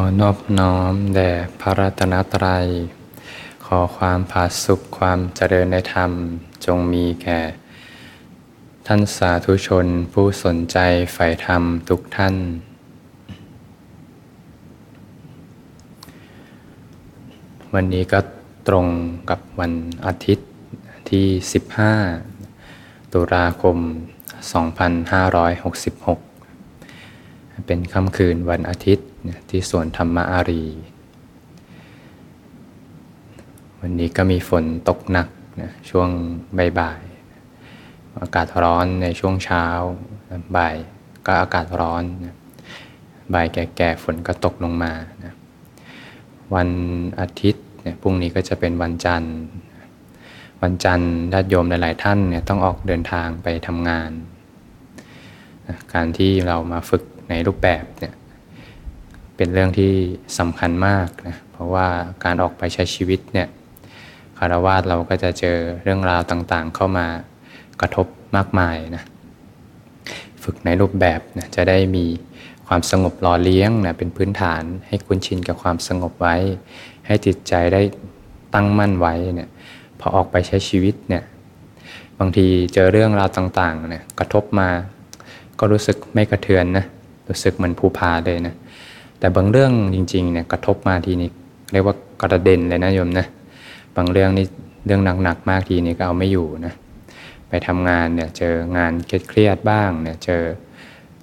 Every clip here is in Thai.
อนอบน้อมแด่พระรัตนตรัย ขอความผาสุขความเจริญในธรรมจงมีแก่ ท่านสาธุชนผู้สนใจใฝ่ธรรมทุกท่าน วันนี้ก็ตรงกับวันอาทิตย์ที่ 15 ตุลาคม 2566 เป็นค่ำคืนวันอาทิตย์ ที่สวนธรรมอารี วันนี้ก็มีฝนตกหนักนะช่วงบ่ายๆอากาศร้อนในช่วงเช้าบ่ายก็อากาศร้อนนะบ่ายแก่ๆฝนก็ตกลงมานะวันอาทิตย์เนี่ยพรุ่งนี้ก็จะเป็นวันจันทร์ วันจันทร์ญาติโยมหลายๆท่านเนี่ยต้องออกเดินทางไปทำงานนะการที่เรามาฝึกในรูปแบบเนี่ย เป็นเรื่องที่สำคัญมากนะเพราะว่าการออกไปใช้ชีวิตเนี่ยคารวาสเราก็จะเจอเรื่องราวต่างๆ เข้ามากระทบมากมายนะฝึกในรูปแบบนะจะได้มีความสงบหล่อเลี้ยงนะเป็นพื้นฐานให้คุณชินกับความสงบไว้ ให้จิตใจได้ตั้งมั่นไว้เนี่ยพอออกไปใช้ชีวิตเนี่ยบางทีเจอเรื่องราวต่างๆเนี่ยกระทบมา ก็รู้สึกไม่กระเทือนนะรู้สึกเหมือนภูพาเลยนะ แต่บางเรื่องจริงๆเนี่ยกระทบมาทีนี้เรียกว่ากระเด็นเลยนะโยมนะบางเรื่องนี่เรื่องหนักๆมากทีนี้ก็เอาไม่อยู่นะไปทำงานเนี่ยเจองานเครียดบ้างเนี่ยเจอ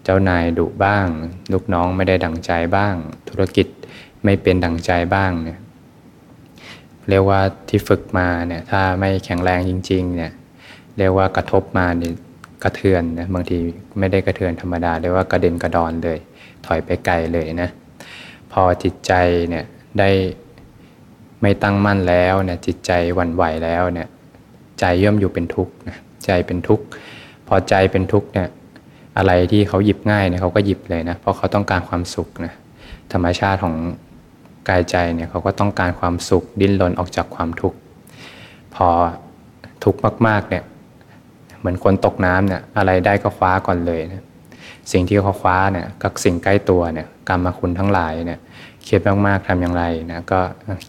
เจ้านายดุบ้าง ลูกน้องไม่ได้ดังใจบ้าง ธุรกิจไม่เป็นดังใจบ้างเนี่ยเรียกว่าที่ฝึกมาเนี่ยถ้าไม่แข็งแรงจริงๆเนี่ยเรียกว่ากระทบมาเนี่ยกระเทือนนะบางทีไม่ได้กระเทือนธรรมดาเรียกว่ากระเด็นกระดอนเลย ถอยไปไกลเลยนะ พอจิตใจเนี่ยได้ไม่ตั้งมั่นแล้วเนี่ยจิตใจหวั่นไหวแล้วเนี่ยใจย่อมอยู่เป็นทุกข์นะใจเป็นทุกข์พอใจเป็นทุกข์เนี่ยอะไรที่เขาหยิบง่ายเนี่ยเขาก็หยิบเลยนะเพราะเขาต้องการความสุขนะธรรมชาติของกายใจเนี่ยเขาก็ต้องการความสุขดิ้นรนออกจากความทุกข์พอทุกข์มากๆเนี่ยเหมือนคนตกน้ำเนี่ยอะไรได้ก็คว้าก่อนเลยนะสิ่งที่เขาคว้าเนี่ยกับสิ่งใกล้ตัวเนี่ยกรรมคุณทั้งหลายเนี่ย เครียดมากๆทำอย่างไรนะก็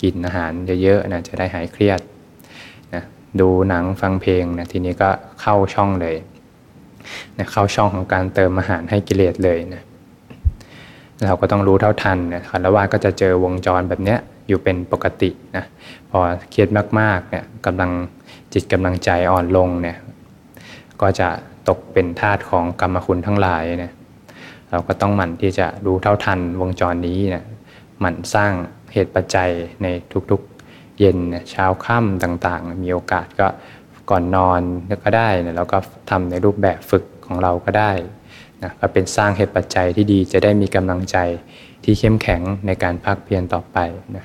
กินอาหารเยอะๆนะจะได้หายเครียดนะดูหนังฟังเพลงนะทีนี้ก็เข้าช่องเลยนะเข้าช่องของการเติมอาหารให้กิเลสเลยนะเราก็ต้องรู้เท่าทันนะคารวะก็จะเจอวงจรแบบเนี้ยอยู่เป็นปกตินะพอเครียดมากๆเนี่ยกำลังจิตกำลังใจอ่อนลงเนี่ยก็จะตกเป็นทาสของกรรมคุณทั้งหลายเนี่ยเราก็ต้องหมั่นที่จะรู้เท่าทันวงจรนี้เนี่ย หมั่นสร้างเหตุปัจจัยในทุกๆ เย็นเช้าค่ำต่างๆ มีโอกาสก็ก่อนนอนก็ได้นะแล้วก็ทำในรูปแบบฝึกของเราก็ได้นะก็เป็นสร้างเหตุปัจจัยที่ดีจะได้มีกำลังใจที่เข้มแข็งในการพักเพียรต่อไปนะ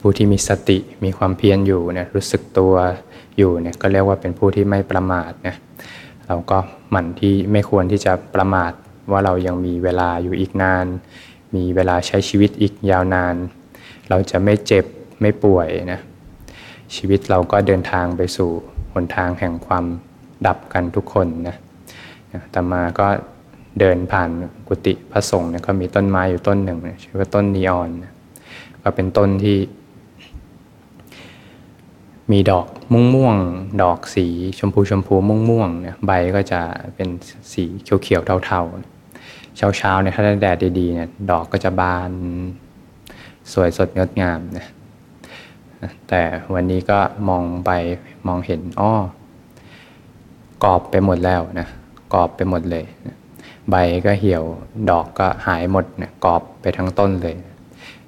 ผู้ที่มีสติมีความเพียรอยู่นี่ยรู้สึกตัวอยู่เนี่ยก็เรียกว่าเป็นผู้ที่ไม่ประมาทนะเราก็หมั่นที่ไม่ควรที่จะประมาทว่าเรายังมีเวลาอยู่อีกนาน มีเวลาใช้ชีวิตอีกยาวนาน เราจะไม่เจ็บไม่ป่วยนะชีวิตเราก็เดินทางไปสู่หนทางแห่งความดับกันทุกคนนะแต่มาก็เดินผ่านกุฏิพระสงฆ์เนี่ยก็มีต้นไม้อยู่ต้นหนึ่งชื่อว่าต้นนีออนก็เป็นต้นที่มีดอกม่วงม่วงดอกสีชมพูชมพูม่วงม่วงเนี่ยใบก็จะเป็นสีเขียวเขียวเทาๆ เช้าเช้าเนี่ยถ้าได้แดดดีๆเนี่ยดอกก็จะบานสวยสดงดงามนะแต่วันนี้ก็มองไปมองเห็นอ้อกรอบไปหมดแล้วนะกรอบไปหมดเลยใบก็เหี่ยวดอกก็หายหมดเนี่ยกรอบไปทั้งต้นเลย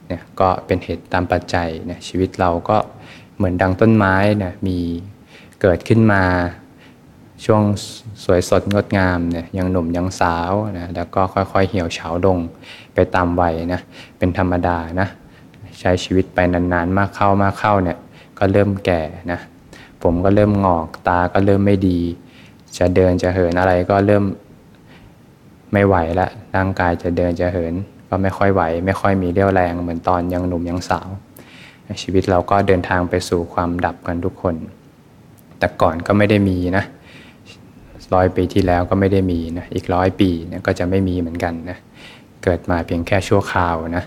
เนี่ยก็เป็นเหตุตามปัจจัยเนี่ยชีวิตเราก็เหมือนดังต้นไม้เนี่ยมีเกิดขึ้นมา ช่วงสวยสดงดงามเนี่ยยังหนุ่มยังสาวนะแล้วก็ค่อยๆเหี่ยวเฉาลงไปตามวัยนะเป็นธรรมดานะใช้ชีวิตไปนานๆมากเข้ามากเข้าเนี่ยก็เริ่มแก่นะผมก็เริ่มงอกตาก็เริ่มไม่ดี จะเดินจะเหินอะไรก็เริ่มไม่ไหวละร่างกายจะเดินจะเหิน ก็ไม่ค่อยไหว ไม่ค่อยมีเรี่ยวแรงเหมือนตอนยังหนุ่มยังสาว ชีวิตเราก็เดินทางไปสู่ความดับกันทุกคน แต่ก่อนก็ไม่ได้มีนะ ร้อยปีที่แล้วก็ไม่ได้มีนะอีกร้อยปีเนี่ยก็จะไม่มีเหมือนกันนะเกิดมาเพียงแค่ชั่วคราวนะ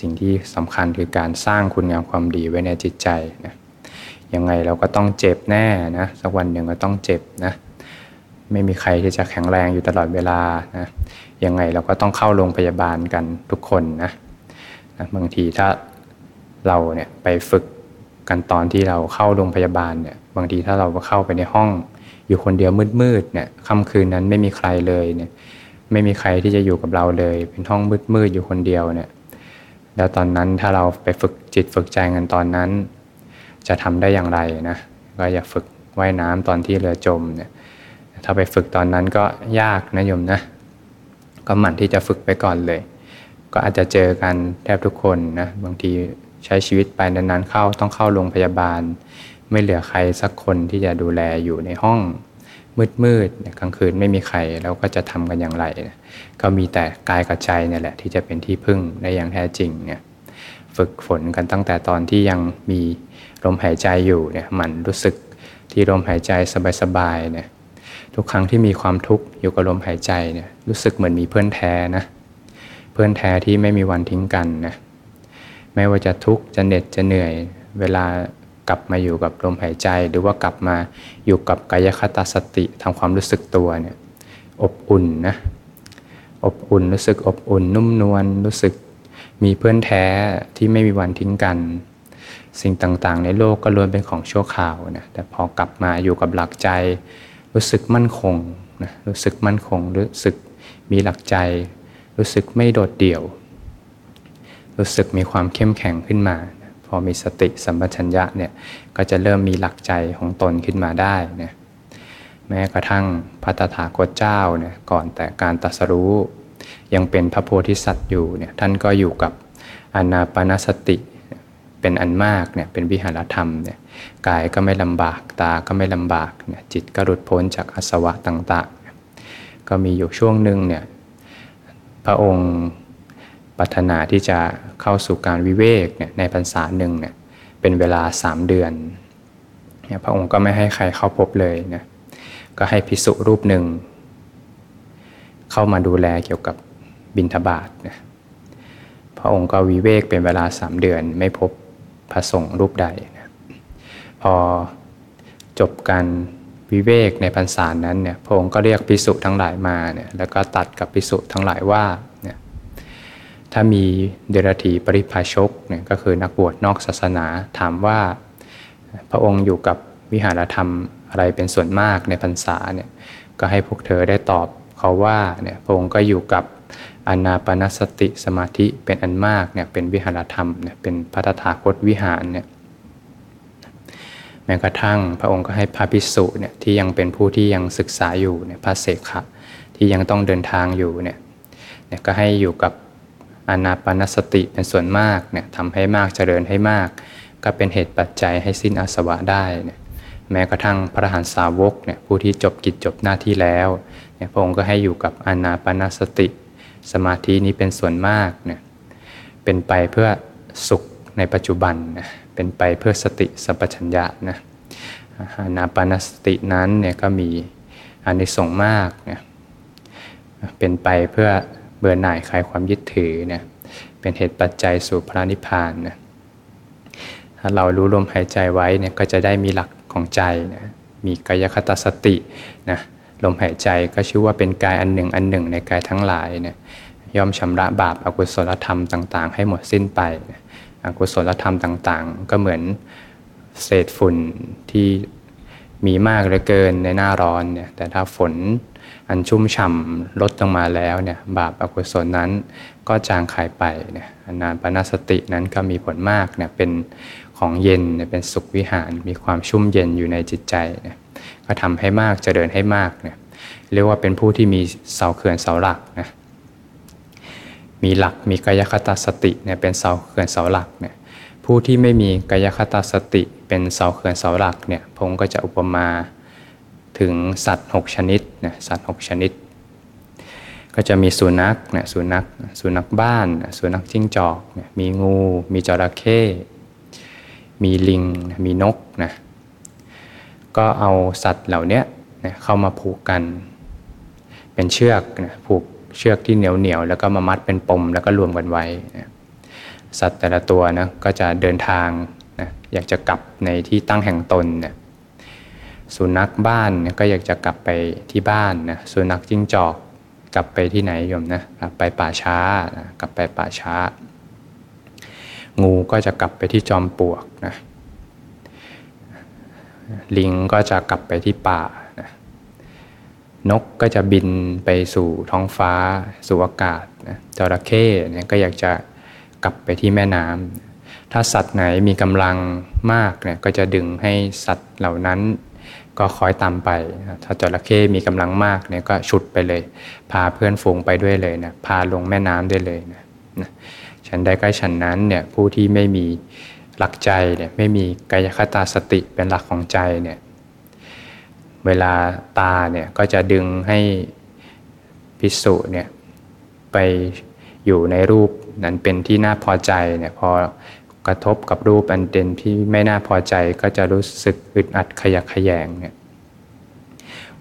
สิ่งที่สำคัญคือการสร้างคุณงามความดีไว้ในจิตใจนะยังไงเราก็ต้องเจ็บแน่นะสักวันหนึ่งก็ต้องเจ็บนะไม่มีใครที่จะแข็งแรงอยู่ตลอดเวลานะยังไงเราก็ต้องเข้าโรงพยาบาลกันทุกคนนะนะบางทีถ้าเราเนี่ยไปฝึกกันตอนที่เราเข้าโรงพยาบาลเนี่ยบางทีถ้าเราเข้าไปในห้อง อยู่คนเดียวมืดๆเนี่ยค่ำคืนนั้นไม่มีใครเลยเนี่ยไม่มีใครที่จะอยู่กับเราเลย เป็นห้องมืดๆอยู่คนเดียวเนี่ยแล้วตอนนั้นถ้าเราไปฝึกจิตฝึกใจกันตอนนั้น จะทำได้อย่างไรนะก็อย่าฝึกว่ายน้ำตอนที่เรือจมเนี่ยถ้าไปฝึกตอนนั้นก็ยากนะโยมนะ ก็หมั่นที่จะฝึกไปก่อนเลย ก็อาจจะเจอกันแทบทุกคนนะบางทีใช้ชีวิตไปนานๆเข้าต้องเข้าโรงพยาบาล ไม่เหลือใครสักคนที่จะดูแลอยู่ในห้องมืดๆกลางคืนไม่มีใครแล้วก็จะทำกันอย่างไร ก็มีแต่กายกับใจเนี่ยแหละที่จะเป็นที่พึ่งได้อย่างแท้จริงเนี่ยฝึกฝนกันตั้งแต่ตอนที่ยังมีลมหายใจอยู่เนี่ยมันรู้สึกที่ลมหายใจสบายๆเนี่ยทุกครั้งที่มีความทุกข์อยู่กับลมหายใจเนี่ยรู้สึกเหมือนมีเพื่อนแท้นะเพื่อนแท้ที่ไม่มีวันทิ้งกันนะไม่ว่าจะทุกข์จะเหน็ดจะเหนื่อย เวลา กลับมาอยู่กับลมหายใจ หรือว่ากลับมาอยู่กับกายคตาสติทำความรู้สึกตัวเนี่ยอบอุ่นนะอบอุ่นรู้สึกอบอุ่นนุ่มนวลรู้สึกมีเพื่อนแท้ที่ไม่มีวันทิ้งกัน สิ่งต่างๆ ในโลกก็ล้วนเป็นของชั่วคราวนะแต่พอกลับมาอยู่กับหลักใจ รู้สึกมั่นคงนะรู้สึกมั่นคงรู้สึกมีหลักใจ รู้สึกไม่โดดเดี่ยว รู้สึกมีความเข้มแข็งขึ้นมา อมีสติสัมปชัญญะเนี่ยก็จะเริ่มมีหลักใจของตนขึ้นมาได้นะแม้กระทั่งพระตถาคตเจ้าเนี่ยก่อนแต่การตรัสรู้ ยังเป็นพระโพธิสัตว์อยู่เนี่ยท่านก็อยู่กับอนาปานสติเป็นอันมากเนี่ยเป็นวิหารธรรมเนี่ยกายก็ไม่ลำบากตาก็ไม่ลำบากเนี่ยจิตก็หลุดพ้นจากอาสวะต่างๆ ก็มีอยู่ช่วงหนึ่งเนี่ยพระองค์ ปรารถนาที่จะเข้าสู่การวิเวกเนี่ยในพรรษาหนึ่งเนี่ยเป็นเวลาสามเดือนเนี่ยพระองค์ก็ไม่ให้ใครเข้าพบเลยนะก็ให้พิสุรูปหนึ่ง เข้ามาดูแลเกี่ยวกับบิณฑบาตนะพระองค์ก็วิเวกเป็นเวลาสามเดือน ไม่พบพระสงฆ์รูปใดนะพอจบการวิเวกในพรรษานั้นเนี่ยพระองค์ก็เรียกพิสุทั้งหลายมาเนี่ยแล้วก็ตัดกับพิสุทั้งหลายว่า ถ้ามีเดรัธีปริพาชกเนี่ยก็คือนักบวชนอกศาสนาถามว่า พระองค์อยู่กับวิหารธรรมอะไรเป็นส่วนมากในพรรษาเนี่ยก็ให้พวกเธอได้ตอบเขาว่าเนี่ยพระองค์ก็อยู่กับอนาปนสติสมาธิเป็นอันมากเนี่ยเป็นวิหารธรรมเนี่ยเป็นพระตถาคตวิหารเนี่ยแม้กระทั่งพระองค์ก็ให้พระภิกษุเนี่ยที่ยังเป็นผู้ที่ยังศึกษาอยู่เนี่ยพระเสขะที่ยังต้องเดินทางอยู่เนี่ยก็ให้อยู่กับ อนาปนสติเป็นส่วนมากเนี่ยทำให้มากเจริญให้มาก ก็เป็นเหตุปัจจัยให้สิ้นอาสวะได้เนี่ยแม้กระทั่งพระหันสาวกเนี่ยผู้ที่จบกิจจบหน้าที่แล้วเนี่ยพระองค์ก็ให้อยู่กับอนาปนสติ สมาธินี้เป็นส่วนมากเนี่ยเป็นไปเพื่อสุขในปัจจุบันนะเป็นไปเพื่อสติสัมปชัญญะนะอนาปนสตินั้นเนี่ยก็มีอานิสงส์มากเนี่ยเป็นไปเพื่อ เบื่อหน่ายคลายความยึดถือเนี่ยเป็นเหตุปัจจัยสู่พระนิพพานนะถ้าเรารู้ลมหายใจไว้เนี่ยก็จะได้มีหลักของใจนะมีกายคตาสตินะลมหายใจก็ชื่อว่าเป็นกายอันหนึ่งอันหนึ่งในกายทั้งหลายเนี่ยย่อมชำระบาปอากุศลธรรมต่าง ๆ ให้หมดสิ้นไปอกุศลธรรมต่างๆ ก็เหมือนเศษฝุ่นที่มีมากเหลือเกินในหน้าร้อนเนี่ยแต่ถ้าฝน อันชุ่มฉ่ำลดลงมาแล้วเนี่ยบาปอกุศลนั้นก็จางคายไปเนี่ยนานปนาสตินั้นก็มีผลมากเนี่ยเป็นของเย็นเป็นสุขวิหารมีความชุ่มเย็นอยู่ในจิตใจเนี่ยก็ทำให้มากเจริญให้มากเนี่ยเรียกว่าเป็นผู้ที่มีเสาเขื่อนเสาหลักนะมีหลักมีกายคตาสติเนี่ยเป็นเสาเขื่อนเสาหลักเนี่ยผู้ที่ไม่มีกายคตาสติเป็นเสาเขื่อนเสาหลักเนี่ยพงก็จะอุปมา ถึงสัตว์ 6 ชนิดนะสัตว์ 6 ชนิด ก็จะมีสุนัขนะสุนัขสุนัขบ้านสุนัขจิ้งจอกนะมีงู มีจระเข้มีลิงมีนกนะก็เอาสัตว์เหล่านี้นะเข้ามาผูกกัน เป็นเชือกนะผูกเชือกที่เหนียวเหนียวแล้วก็มามัดเป็นปมแล้วก็รวมกันไว้นะสัตว์แต่ละตัวนะก็จะเดินทางนะอยากจะกลับในที่ตั้งแห่งตนเนี่ย สุนัขบ้านก็อยากจะกลับไปที่บ้านนะสุนัขจิ้งจอกกลับไปที่ไหนโยมนะกลับไปป่าช้านะกลับไปป่าช้า งูก็จะกลับไปที่จอมปลวกนะลิงก็จะกลับไปที่ป่านะนกก็จะบินไปสู่ท้องฟ้า สู่อากาศนะจระเข้เนี่ยก็อยากจะกลับไปที่แม่น้ำถ้าสัตว์ไหนมีกำลังมากเนี่ยก็จะดึงให้สัตว์เหล่านั้น ก็คอยตามไป ถ้าจระเข้มีกำลังมากเนี่ยก็ชุดไปเลย พาเพื่อนฝูงไปด้วยเลยนะพาลงแม่น้ำได้เลยนะนะฉันได้ใกล้ฉันนั้นเนี่ยผู้ที่ไม่มีหลักใจเนี่ยไม่มีกายคตาสติเป็นหลักของใจเนี่ยเวลาตาเนี่ยก็จะดึงให้พิสุเนี่ยไปอยู่ในรูปนั้นเป็นที่น่าพอใจเนี่ยพอ กระทบกับรูปอันเด่นที่ไม่น่าพอใจก็จะรู้สึกอึดอัดขยักขยงเนี่ย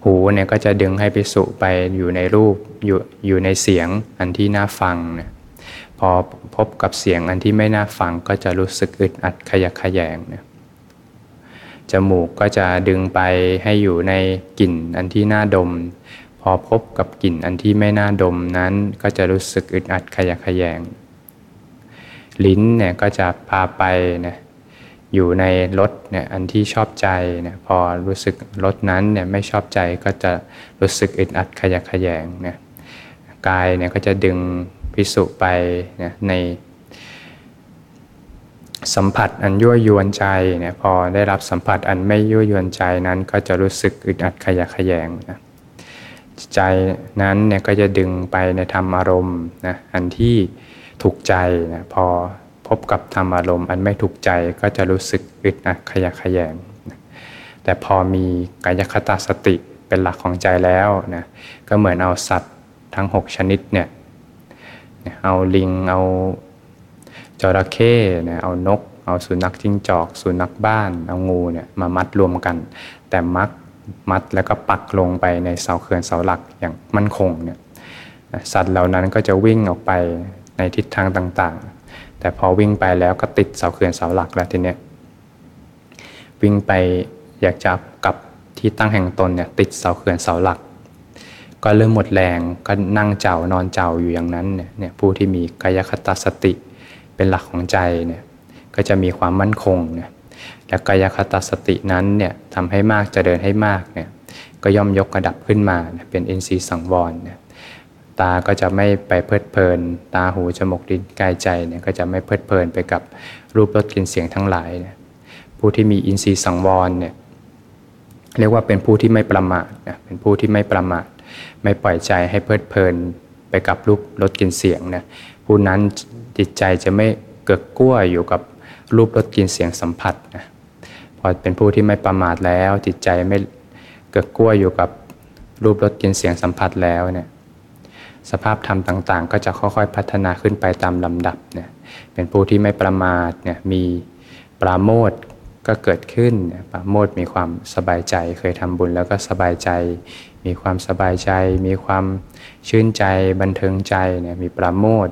หูเนี่ยก็จะดึงให้พิสุไปอยู่ในรูปอยู่อยู่ในเสียงอันที่น่าฟังเนี่ยพอพบกับเสียงอันที่ไม่น่าฟังก็จะรู้สึกอึดอัดขยักขยงเนี่ยจมูกก็จะดึงไปให้อยู่ในกลิ่นอันที่น่าดม พอพบกับกลิ่นอันที่ไม่น่าดมนั้นก็จะรู้สึกอึดอัดขยักขยง ลิ้นเนี่ยก็จะพาไปนะอยู่ในรสเนี่ยอันที่ชอบใจเนี่ยพอรู้สึกรสนั้นเนี่ยไม่ชอบใจก็จะรู้สึกอึดอัดขยักขยงเนี่ยกายเนี่ยก็จะดึงพิสุไปนะใน สัมผัสอันยั่วยวนใจเนี่ยพอได้รับสัมผัสอันไม่ยั่วยวนใจนั้นก็จะรู้สึกอึดอัดขยะขยงนะใจนั้นเนี่ยก็จะดึงไปในธรรมอารมณ์นะอันที่ ถูกใจนะพอพบกับธรรมอารมณ์อันไม่ถูกใจก็จะรู้สึกอึดอัดขยะขยงนะแต่พอมีกายคตาสติเป็นหลักของใจแล้วนะก็เหมือนเอาสัตว์ทั้ง 6 ชนิดเนี่ยเอาลิงเอาจระเข้เนี่ยเอานก เอาสุนัขจิ้งจอก สุนัขบ้าน เอางูเนี่ยมามัดรวมกัน แต่มัดมัดแล้วก็ปักลงไปในเสาเขื่อนเสาหลักอย่างมั่นคงเนี่ยสัตว์เหล่านั้นก็จะวิ่งออกไป ในทิศทางต่างๆ แต่พอวิ่งไปแล้วก็ติดเสาเขื่อนเสาหลักแล้วทีเนี้ยวิ่งไปอยากจะกลับที่ตั้งแห่งตนเนี่ยติดเสาเขื่อนเสาหลัก ก็เริ่มหมดแรงก็นั่งเจ้านอนเจ้าอยู่อย่างนั้นเนี่ยผู้ที่มีกายคตาสติเป็นหลักของใจเนี่ยก็จะมีความมั่นคงเนี่ยและกายคตาสตินั้นเนี่ยทำให้มากจะเดินให้มากเนี่ยก็ย่อมยกระดับขึ้นมาเป็นอินทรีย์สังวรเนี่ย ตาก็จะไม่ไปเพลิดเพลิน ตาหูจมูกลิ้นกายใจเนี่ยก็จะไม่เพลิดเพลินไปกับรูปรสกลิ่นเสียงทั้งหลายเนี่ยผู้ที่มีอินทรีย์สังวรเนี่ยเรียกว่าเป็นผู้ที่ไม่ประมาทนะเป็นผู้ที่ไม่ประมาท ไม่ปล่อยใจให้เพลิดเพลินไปกับรูปรสกลิ่นเสียงนะผู้นั้นจิตใจจะไม่เกิดกั้วอยู่กับรูปรสกลิ่นเสียงสัมผัสนะพอเป็นผู้ที่ไม่ประมาทแล้ว จิตใจไม่เกิดกั้วอยู่กับรูปรสกลิ่นเสียงสัมผัสแล้วเนี่ย สภาพธรรมต่างๆ ก็จะค่อยๆพัฒนาขึ้นไปตามลำดับเนี่ยเป็นผู้ที่ไม่ประมาทเนี่ยมีปราโมทก็เกิดขึ้นปราโมทมีความสบายใจ เคยทำบุญแล้วก็สบายใจ มีความสบายใจ มีความชื่นใจบันเทิงใจเนี่ยมีปราโมท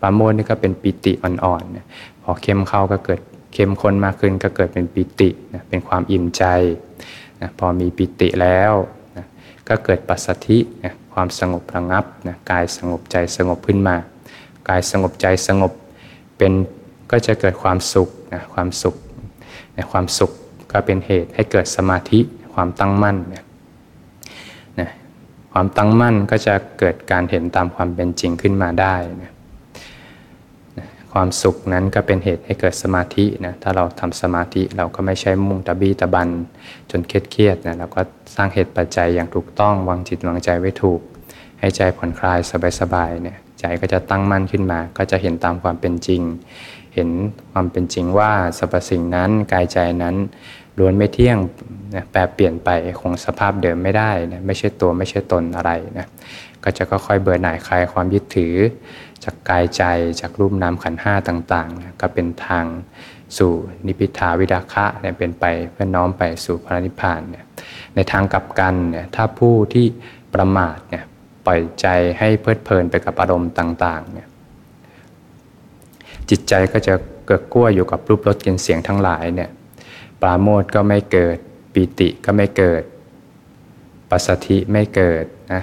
ปราโมทนี่ก็เป็นปิติอ่อนๆนพอเข้มเข้าก็เกิดเข้มข้นมากขึ้นก็เกิดเป็นปิติเป็นความอิ่มใจพอมีปิติแล้วก็เกิดปัสสธิ ความสงบระงับนะกายสงบใจสงบขึ้นมา กายสงบใจสงบเป็นก็จะเกิดความสุขนะความสุขนะความสุขก็เป็นเหตุให้เกิดสมาธิความตั้งมั่นนะนะความตั้งมั่นก็จะเกิดการเห็นตามความเป็นจริงขึ้นมาได้นะ ความสุขนั้นก็เป็นเหตุให้เกิดสมาธินะถ้าเราทำสมาธิเราก็ไม่ใช่มุ่งตะบี้ตะบัน จนเครียดเครียดนะเราก็สร้างเหตุปัจจัยอย่างถูกต้องวางจิตวางใจไว้ถูก ให้ใจผ่อนคลายสบายๆเนี่ยใจก็จะตั้งมั่นขึ้นมา ก็จะเห็นตามความเป็นจริง เห็นความเป็นจริงว่าสรรพสิ่งนั้นกายใจนั้นล้วนไม่เที่ยงนะแปรเปลี่ยนไปคงสภาพเดิมไม่ได้นะไม่ใช่ตัวไม่ใช่ตนอะไรนะ ก็จะค่อยๆเบื่อหน่ายคลายความยึดถือ จากกายใจจากรูปนามขันห้าต่างๆ ก็เป็นทางสู่นิพิทาวิดาคะเนี่ยเป็นไปเพื่อน้อมไปสู่พระนิพพานเนี่ยในทางกลับกันเนี่ยถ้าผู้ที่ประมาทเนี่ยปปล่อยใจให้เพลิดเพลินไปกับอารมณ์ต่างๆเนี่ยจิตใจก็จะเกิดกั้วอยู่กับรูปรสกลิ่นเสียงทั้งหลายเนี่ยปราโมทก็ไม่เกิด ปีติก็ไม่เกิด ปัสสธิไม่เกิดนะ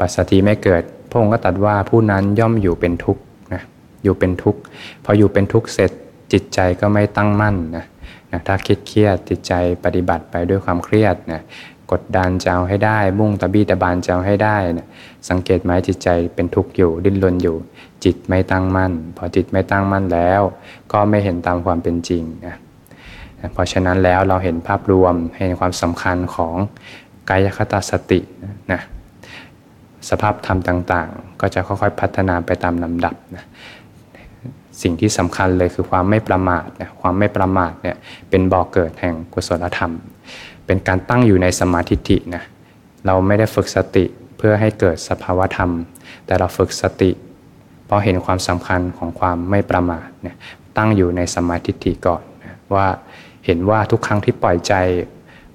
ปัสสธิไม่เกิด พระองค์ก็ตรัสว่าผู้นั้นย่อมอยู่เป็นทุกข์นะอยู่เป็นทุกข์พออยู่เป็นทุกข์เสร็จจิตใจก็ไม่ตั้งมั่นนะนะถ้าคิดเครียดจิตใจปฏิบัติไปด้วยความเครียดนะกดดันจะเอาให้ได้ มุ่งตะบี้ตะบานจะเอาให้ได้นะสังเกตไหมจิตใจเป็นทุกข์อยู่ดิ้นรนอยู่ จิตไม่ตั้งมั่น พอจิตไม่ตั้งมั่นแล้ว ก็ไม่เห็นตามความเป็นจริงนะเพราะฉะนั้นแล้วเราเห็นภาพรวมเห็นความสำคัญของกายคตาสตินะ สภาพธรรมต่างๆ ก็จะค่อยๆพัฒนาไปตามลำดับนะสิ่งที่สำคัญเลยคือความไม่ประมาทนะความไม่ประมาทเนี่ยเป็นบ่อกเกิดแห่งกุศลธรรม เป็นการตั้งอยู่ในสมาธิินะเราไม่ได้ฝึกสติเพื่อให้เกิดสภาวธรรม แต่เราฝึกสติ เพราะเห็นความสำคัญของความไม่ประมาทเนี่ยตั้งอยู่ในสมาธิิก่อนนะว่าเห็นว่าทุกครั้งที่ปล่อยใจ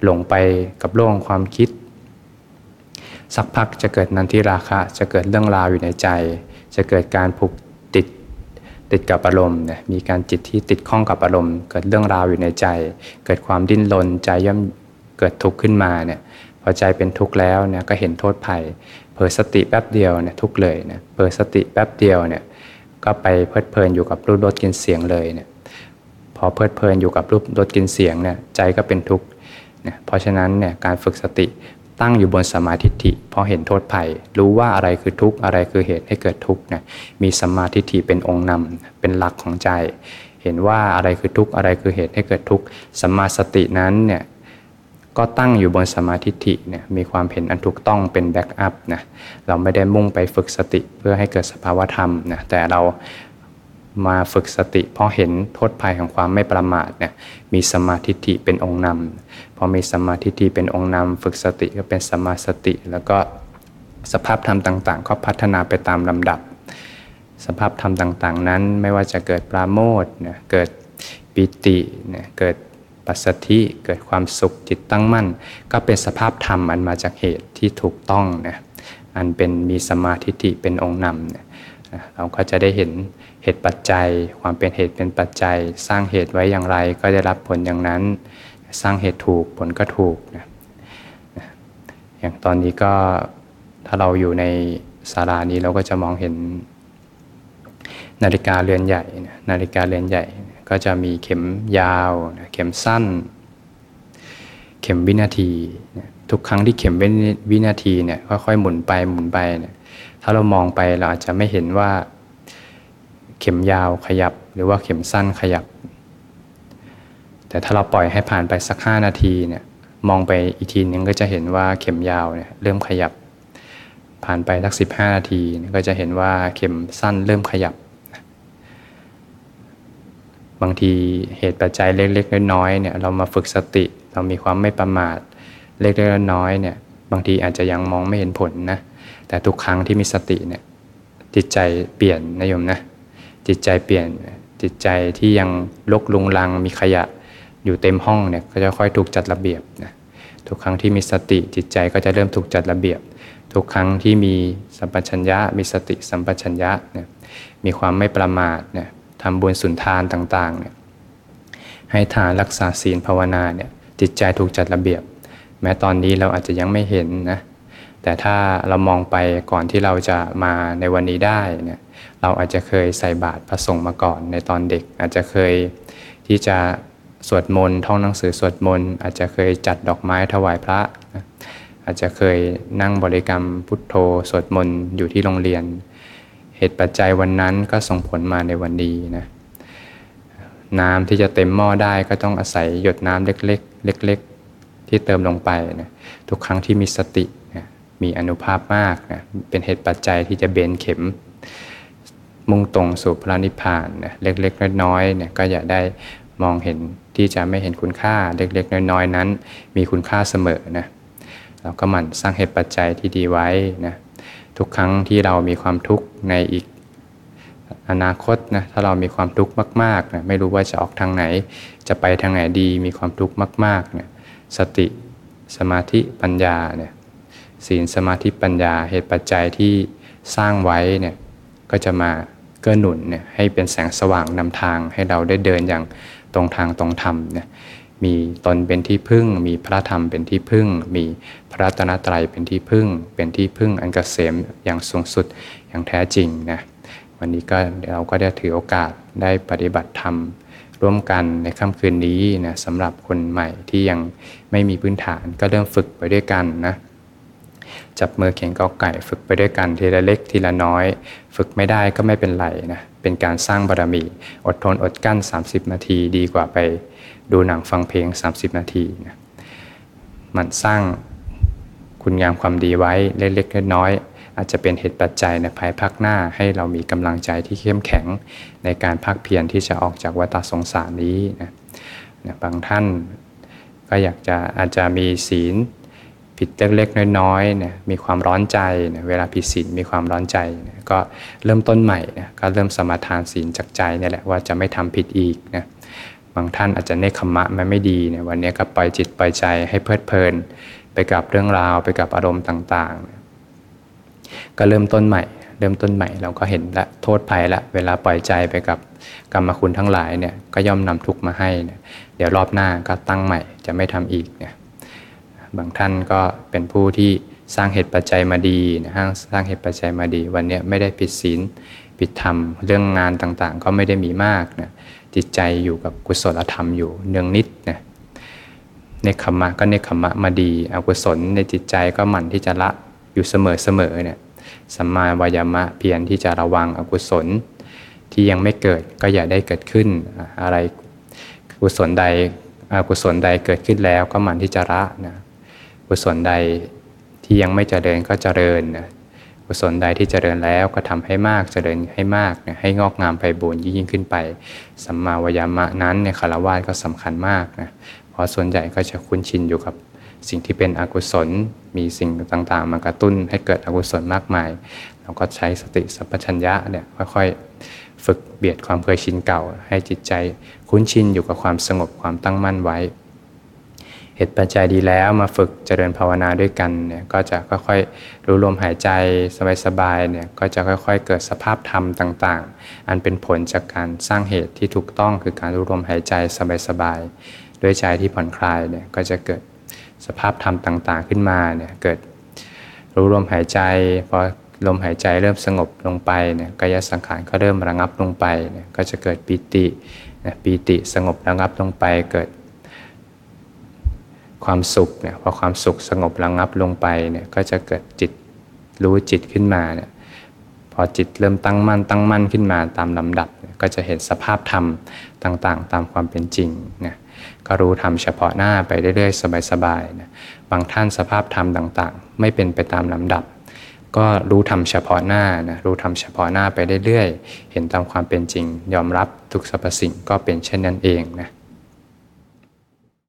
หลงไปกับโลกความคิด สักพักจะเกิดนันทิราคะ จะเกิดเรื่องราวอยู่ในใจ จะเกิดการผูกติดติดกับอารมณ์เนี่ยมีการจิตที่ติดข้องกับอารมณ์ เกิดเรื่องราวอยู่ในใจ เกิดความดิ้นรนใจย่อมเกิดทุกข์ขึ้นมาเนี่ยพอใจเป็นทุกข์แล้วเนี่ยก็เห็นโทษภัยเผลอสติแป๊บเดียวเนี่ยทุกข์เลยเนี่ยเผลอสติแป๊บเดียวเนี่ยก็ไปเพลิดเพลินอยู่กับรูปรสกลิ่นเสียงเลยเนี่ยพอเพลิดเพลินอยู่กับรูปรสกลิ่นเสียงเนี่ยใจก็เป็นทุกข์เนี่ยเพราะฉะนั้นเนี่ยการฝึกสติ ตั้งอยู่บนสมาธิเพราะเห็นโทษภัย รู้ว่าอะไรคือทุกข์อะไรคือเหตุให้เกิดทุกข์เนี่ยมีสมาธิเป็นองค์นำเป็นหลักของใจ เห็นว่าอะไรคือทุกข์อะไรคือเหตุให้เกิดทุกข์สมาสตินั้นเนี่ยก็ตั้งอยู่บนสมาธิิเนี่ยมีความเห็นอันถูกต้องเป็นแบ็กอัพนะเราไม่ได้มุ่งไปฝึกสติเพื่อให้เกิดสภาวธรรมนะแต่เรา มาฝึกสติเพราะเห็นโทษภัยของความไม่ประมาทเนี่ยมีสมาธิิเป็นองค์นำพอมีสมาธิิเป็นองค์นำฝึกสติก็เป็นสมาสติ แล้วก็สภาพธรรมต่าง ๆ ก็พัฒนาไปตามลำดับ สภาพธรรมต่างๆ นั้นไม่ว่าจะเกิดปราโมทเนี่ยเกิดปิติเนี่ยเกิดปัสสธิเกิดความสุขจิตตั้งมั่น ก็เป็นสภาพธรรมอันมาจากเหตุที่ถูกต้องนะอันเป็นมีสมาธิิเป็นองค์นำเนี่ยเราก็จะได้เห็น เหตุปัจจัย ความเป็นเหตุเป็นปัจจัย สร้างเหตุไว้อย่างไรก็ได้รับผลอย่างนั้น สร้างเหตุถูกผลก็ถูกนะอย่างตอนนี้ก็ถ้าเราอยู่ในศาลานี้เราก็จะมองเห็น นาฬิกาเรือนใหญ่นาฬิกาเรือนใหญ่ก็จะมีเข็มยาวเข็มสั้น เข็มวินาทีทุกครั้งที่เข็มวินาทีเนี่ยค่อยๆหมุนไปหมุนไปเนี่ยถ้าเรามองไปเราอาจจะไม่เห็นว่า เข็มยาวขยับหรือว่าเข็มสั้นขยับ แต่ถ้าเราปล่อยให้ผ่านไปสักห้านาทีเนี่ยมองไปอีกทีนึงก็จะเห็นว่าเข็มยาวเนี่ยเริ่มขยับ ผ่านไปสักสิบห้านาทีก็จะเห็นว่าเข็มสั้นเริ่มขยับ บางทีเหตุปัจจัยเล็กๆน้อยๆเนี่ยเรามาฝึกสติเรามีความไม่ประมาทเล็กๆน้อยๆเนี่ยบางทีอาจจะยังมองไม่เห็นผลนะแต่ทุกครั้งที่มีสติเนี่ยจิตใจเปลี่ยนนะโยมนะ จิตใจเปลี่ยนจิตใจที่ยังลกลุงลังมีขยะอยู่เต็มห้องเนี่ยก็จะค่อยถูกจัดระเบียบนะทุกครั้งที่มีสติจิตใจก็จะเริ่มถูกจัดระเบียบ ทุกครั้งที่มีสัมปชัญญะ มีสติสัมปชัญญะเนี่ยมีความไม่ประมาทเนี่ยทำบุญสุนทานต่างๆเนี่ยให้ทานรักษาศีลภาวนาเนี่ยจิตใจถูกจัดระเบียบ แม้ตอนนี้เราอาจจะยังไม่เห็นนะ แต่ถ้าเรามองไปก่อนที่เราจะมาในวันนี้ได้เนี่ยเราอาจจะเคยใส่บาตรพระสงฆ์มาก่อนในตอนเด็ก อาจจะเคยที่จะสวดมนต์ท่องหนังสือสวดมนต์อาจจะเคยจัดดอกไม้ถวายพระอาจจะเคยนั่งบริกรรมพุทโธสวดมนต์อยู่ที่โรงเรียน เหตุปัจจัยวันนั้นก็ส่งผลมาในวันนี้นะน้ำที่จะเต็มหม้อได้ก็ต้องอาศัยหยดน้ำเล็กๆ เล็ก ๆ ที่เติมลงไปนะทุกครั้งที่มีสติ มีอนุภาพมากนะเป็นเหตุปัจจัยที่จะเบนเข็ม มุ่งตรงสู่พระนิพพานนะเล็กๆน้อยๆเนี่ยก็อย่าได้มองเห็นที่จะไม่เห็นคุณค่าเล็กๆน้อยๆนั้น มีคุณค่าเสมอนะเราก็หมั่นสร้างเหตุปัจจัยที่ดีไว้นะทุกครั้งที่เรามีความทุกข์ในอีกอนาคตนะถ้าเรามีความทุกข์มากๆนะไม่รู้ว่าจะออกทางไหน จะไปทางไหนดีมีความทุกข์มากๆเนี่ยสติสมาธิปัญญาเนี่ย ศีลสมาธิปัญญาเหตุปัจจัยที่สร้างไว้เนี่ยก็จะมาเกื้อหนุนเนี่ยให้เป็นแสงสว่างนำทางให้เราได้เดินอย่างตรงทางตรงธรรมเนี่ยมีตนเป็นที่พึ่ง มีพระธรรมเป็นที่พึ่ง มีพระตนตรัยเป็นที่พึ่ง เป็นที่พึ่งอันกเกษมอย่างสูงสุดอย่างแท้จริงนะวันนี้ก็เราก็ได้ถือโอกาสได้ปฏิบัติธรรม ร่วมกันในค่ำคืนนี้นะสำหรับคนใหม่ที่ยังไม่มีพื้นฐานก็เริ่มฝึกไปด้วยกันนะ จับมือเขียนกอไก่ ฝึกไปด้วยกันทีละเล็กทีละน้อย ฝึกไม่ได้ก็ไม่เป็นไรนะเป็นการสร้างบารมี อดทนอดกั้น 30 นาทีดีกว่าไปดูหนังฟังเพลง 30 นาทีนะมันสร้างคุณงามความดีไว้เล็กๆน้อยๆอาจจะเป็นเหตุปัจจัยในภายภาคหน้าให้เรามีกำลังใจที่เข้มแข็ง ในการพักเพียรที่จะออกจากวัฏสงสารนี้นะนะบางท่านก็อยากจะอาจจะมีศีล ผิดเล็กๆน้อยๆเนี่ยมีความร้อนใจเนี่ยเวลาผิดศีลมีความร้อนใจนี่ยก็เริ่มต้นใหม่นี่ยก็เริ่มสมาทานศีลจากใจนี่แหละว่าจะไม่ทำผิดอีกนะบางท่านอาจจะเนคขมะมันไม่ดีเนี่ยวันนี้ก็ปล่อยจิตปล่อยใจให้เพลิดเพลิน ไปกับเรื่องราวไปกับอารมณ์ต่างๆก็เริ่มต้นใหม่ เริ่มต้นใหม่เราก็เห็นละโทษภัยละเวลาปล่อยใจไปกับกรรมคุณทั้งหลายเนี่ยก็ย่อมนำทุกข์มาให้เนี่ยเดี๋ยวรอบหน้าก็ตั้งใหม่จะไม่ทำอีกเนี่ย บางท่านก็เป็นผู้ที่สร้างเหตุปัจจัยมาดีนะฮะสร้างเหตุปัจจัยมาดี วันนี้ไม่ได้ผิดศีลผิดธรรม เรื่องงานต่างๆ ก็ไม่ได้มีมากนะจิตใจอยู่กับกุศลธรรมอยู่เนืองนิดนะในขมะก็ในขมะมาดีอกุศลในจิตใจก็หมั่นที่จะละอยู่เสมอๆเนี่ยสัมมาวายามะเพียรที่จะระวังอกุศล ที่ยังไม่เกิดก็อย่าได้เกิดขึ้นอะไรกุศลใดอกุศลใดเกิดขึ้นแล้วก็หมั่นที่จะละนะ กุศลใดที่ยังไม่เจริญก็เจริญนะกุศลใดที่เจริญแล้วก็ทำให้มากเจริญให้มากนะให้งอกงามไปบูรยิ่งขึ้นไปสัมมาวายามะนั้นในคารวะก็สำคัญมากนะเพราะส่วนใหญ่ก็จะคุ้นชินอยู่กับสิ่งที่เป็นอกุศลมีสิ่งต่างๆมากระตุ้นให้เกิดอกุศลมากมาย เราก็ใช้สติสัพพัญญะเนี่ยค่อยๆ ฝึกเบียดความเคยชินเก่า ให้จิตใจคุ้นชินอยู่กับความสงบความตั้งมั่นไว้ เหตุปัจจัยดีแล้วมาฝึกเจริญภาวนาด้วยกันเนี่ยก็จะค่อยๆรู้ลมหายใจสบายๆเนี่ยก็จะค่อยๆ เกิดสภาพธรรมต่างๆ อันเป็นผลจากการสร้างเหตุที่ถูกต้องคือการรู้ลมหายใจสบายๆด้วยใจที่ผ่อนคลายเนี่ยก็จะเกิดสภาพธรรมต่างๆ ขึ้นมาเนี่ยเกิดรู้ลมหายใจพอลมหายใจเริ่มสงบลงไปเนี่ยกายสังขารก็เริ่มระงับลงไปเนี่ยก็จะเกิดปิติปีติสงบระงับลงไปเกิด ความสุขเนี่ยพอความสุขสงบระงับลงไปเนี่ยก็จะเกิดจิตรู้จิตขึ้นมาเนี่ยพอจิตเริ่มตั้งมั่นตั้งมั่นขึ้นมาตามลำดับ ก็จะเห็นสภาพธรรมต่างๆ ตามความเป็นจริงนี่ยก็รู้ธรรมเฉพาะหน้าไปเรื่อยๆสบายๆนะบางท่านสภาพธรรมต่างๆ ไม่เป็นไปตามลำดับ ก็รู้ธรรมเฉพาะหน้านะรู้ธรรมเฉพาะหน้าไปเรื่อยๆเห็นตามความเป็นจริง ยอมรับทุกสรรพสิ่งก็เป็นเช่นนั้นเองนะ